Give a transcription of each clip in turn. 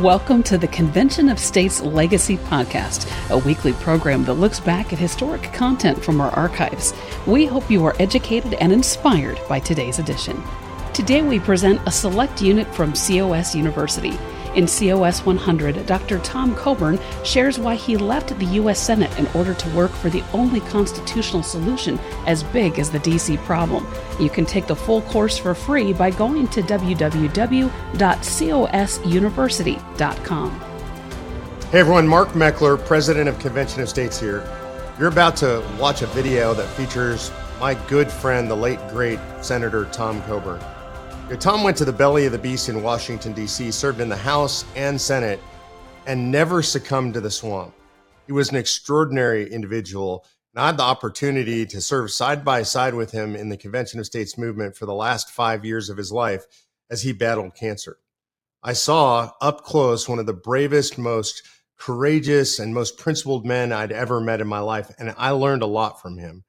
Welcome to the Convention of States Legacy Podcast, a weekly program that looks back at historic content from our archives. We hope you are educated and inspired by today's edition. Today we present a select unit from COS University. In COS 100, Dr. Tom Coburn shares why he left the U.S. Senate in order to work for the only constitutional solution as big as the D.C. problem. You can take the full course for free by going to www.cosuniversity.com. Hey everyone, Mark Meckler, President of Convention of States here. You're about to watch a video that features my good friend, the late great Senator Tom Coburn. Tom went to the belly of the beast in Washington, D.C., served in the House and Senate, and never succumbed to the swamp. He was an extraordinary individual. And I had the opportunity to serve side by side with him in the Convention of States movement for the last five years of his life as he battled cancer. I saw up close one of the bravest, most courageous, and most principled men I'd ever met in my life, and I learned a lot from him.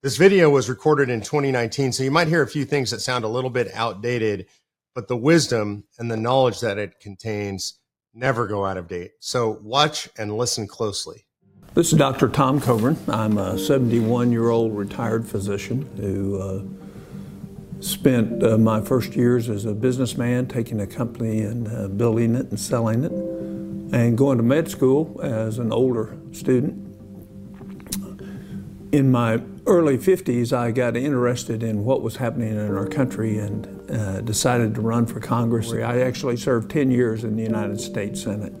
This video was recorded in 2019, so you might hear a few things that sound a little bit outdated, but the wisdom and the knowledge that it contains never go out of date. So watch and listen closely. This is Dr. Tom Coburn. I'm a 71 year old retired physician who uh, spent uh, my first years as a businessman taking a company and uh, building it and selling it, and going to med school as an older student. In my early 50s, I got interested in what was happening in our country and uh, decided to run for Congress. I actually served 10 years in the United States Senate.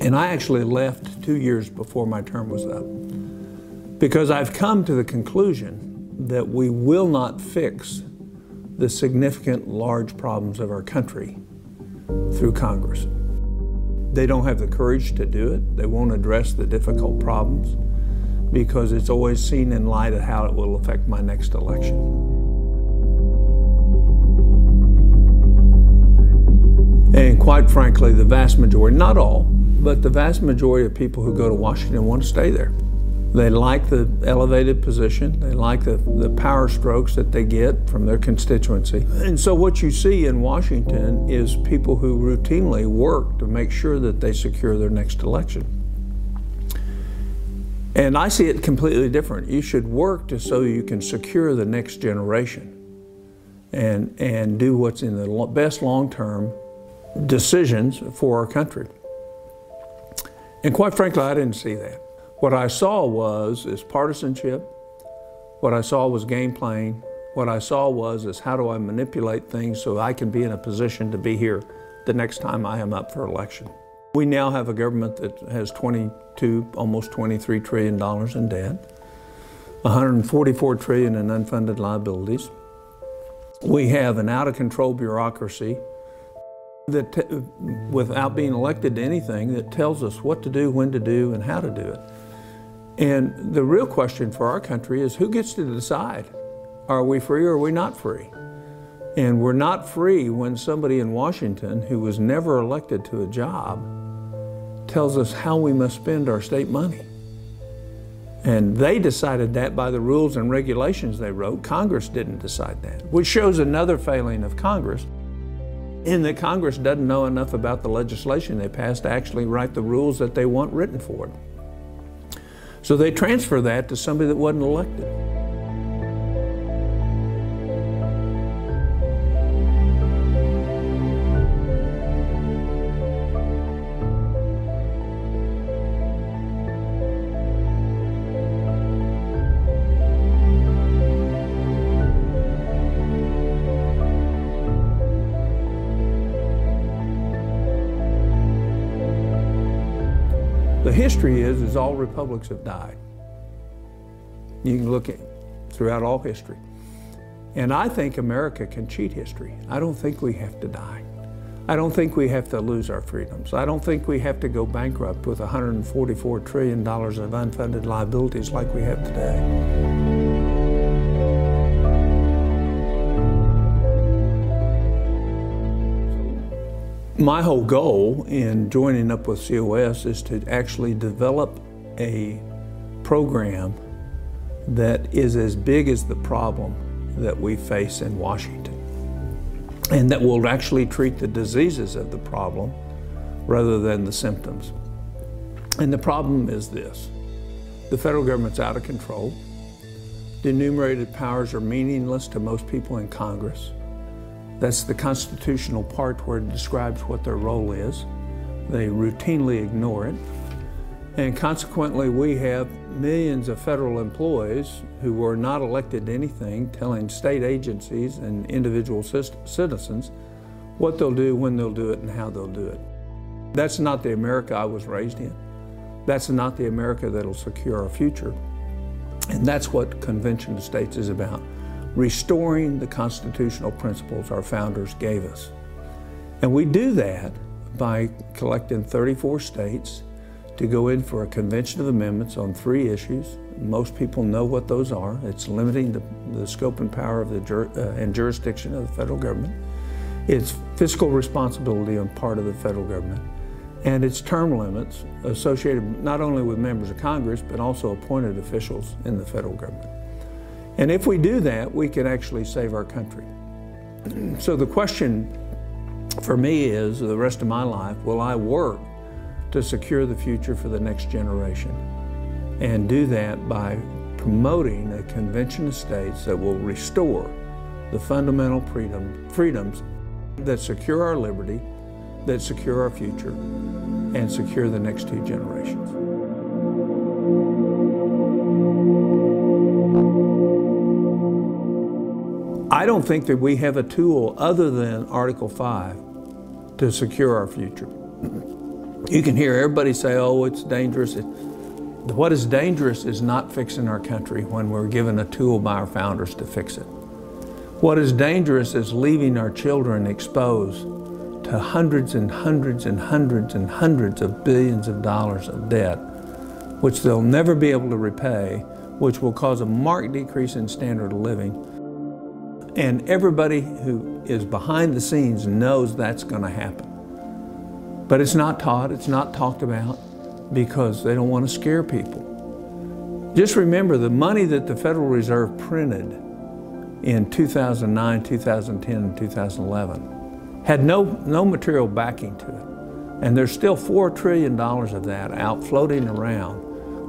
And I actually left two years before my term was up because I've come to the conclusion that we will not fix the significant large problems of our country through Congress. They don't have the courage to do it. They won't address the difficult problems because it's always seen in light of how it will affect my next election. And quite frankly, the vast majority, not all, but the vast majority of people who go to Washington want to stay there. They like the elevated position. They like the, the power strokes that they get from their constituency. And so, what you see in Washington is people who routinely work to make sure that they secure their next election. And I see it completely different. You should work to so you can secure the next generation and, and do what's in the best long term decisions for our country. And quite frankly, I didn't see that. What I saw was is partisanship. What I saw was game playing. What I saw was is how do I manipulate things so I can be in a position to be here the next time I am up for election. We now have a government that has 22, almost 23 trillion dollars in debt, 144 trillion in unfunded liabilities. We have an out of control bureaucracy that, without being elected to anything, that tells us what to do, when to do, and how to do it. And the real question for our country is who gets to decide? Are we free or are we not free? And we're not free when somebody in Washington who was never elected to a job tells us how we must spend our state money. And they decided that by the rules and regulations they wrote. Congress didn't decide that, which shows another failing of Congress in that Congress doesn't know enough about the legislation they passed to actually write the rules that they want written for it. So they transfer that to somebody that wasn't elected. The history is, is all republics have died. You can look at throughout all history. And I think America can cheat history. I don't think we have to die. I don't think we have to lose our freedoms. I don't think we have to go bankrupt with $144 trillion of unfunded liabilities like we have today. My whole goal in joining up with COS is to actually develop a program that is as big as the problem that we face in Washington and that will actually treat the diseases of the problem rather than the symptoms. And the problem is this the federal government's out of control. The enumerated powers are meaningless to most people in Congress. That's the constitutional part where it describes what their role is. They routinely ignore it. And consequently, we have millions of federal employees who were not elected to anything telling state agencies and individual citizens what they'll do, when they'll do it, and how they'll do it. That's not the America I was raised in. That's not the America that'll secure our future. And that's what Convention of States is about restoring the constitutional principles our founders gave us. And we do that by collecting 34 states to go in for a convention of amendments on three issues. Most people know what those are. It's limiting the, the scope and power of the jur, uh, and jurisdiction of the federal government. It's fiscal responsibility on part of the federal government. And it's term limits associated not only with members of Congress, but also appointed officials in the federal government. And if we do that, we can actually save our country. So the question for me is the rest of my life, will I work to secure the future for the next generation. And do that by promoting a convention of states that will restore the fundamental freedom, freedoms that secure our liberty, that secure our future, and secure the next two generations. Don't think that we have a tool other than Article 5 to secure our future. You can hear everybody say, oh, it's dangerous. It, what is dangerous is not fixing our country when we're given a tool by our founders to fix it. What is dangerous is leaving our children exposed to hundreds and hundreds and hundreds and hundreds of billions of dollars of debt, which they'll never be able to repay, which will cause a marked decrease in standard of living. And everybody who is behind the scenes knows that's going to happen. But it's not taught, it's not talked about because they don't want to scare people. Just remember the money that the Federal Reserve printed in 2009, 2010, and 2011 had no, no material backing to it. And there's still $4 trillion of that out floating around,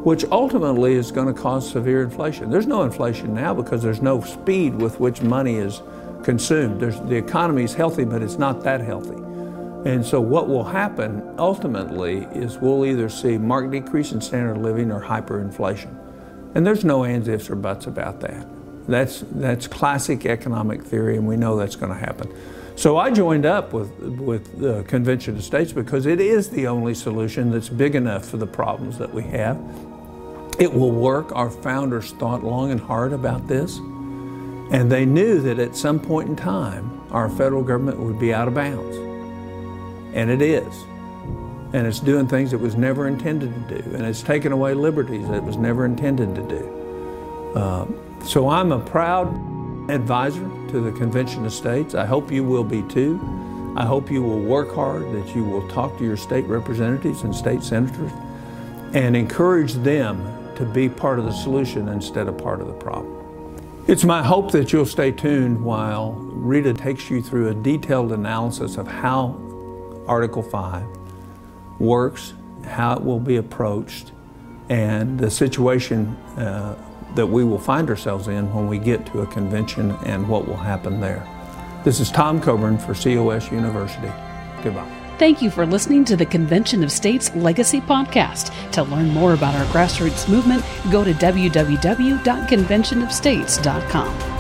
which ultimately is going to cause severe inflation. There's no inflation now because there's no speed with which money is consumed. There's, the economy is healthy, but it's not that healthy. And so what will happen ultimately is we'll either see marked decrease in standard of living or hyperinflation. And there's no ands, ifs, or buts about that. That's, that's classic economic theory, and we know that's going to happen. So I joined up with, with the Convention of States because it is the only solution that's big enough for the problems that we have. It will work. Our founders thought long and hard about this, and they knew that at some point in time, our federal government would be out of bounds. And it is. And it's doing things it was never intended to do. And it's taking away liberties that it was never intended to do. Uh, so I'm a proud advisor to the Convention of States. I hope you will be too. I hope you will work hard, that you will talk to your state representatives and state senators and encourage them to be part of the solution instead of part of the problem. It's my hope that you'll stay tuned while Rita takes you through a detailed analysis of how Article 5 works, how it will be approached, and the situation uh, that we will find ourselves in when we get to a convention and what will happen there. This is Tom Coburn for COS University. Goodbye. Thank you for listening to the Convention of States Legacy Podcast. To learn more about our grassroots movement, go to www.conventionofstates.com.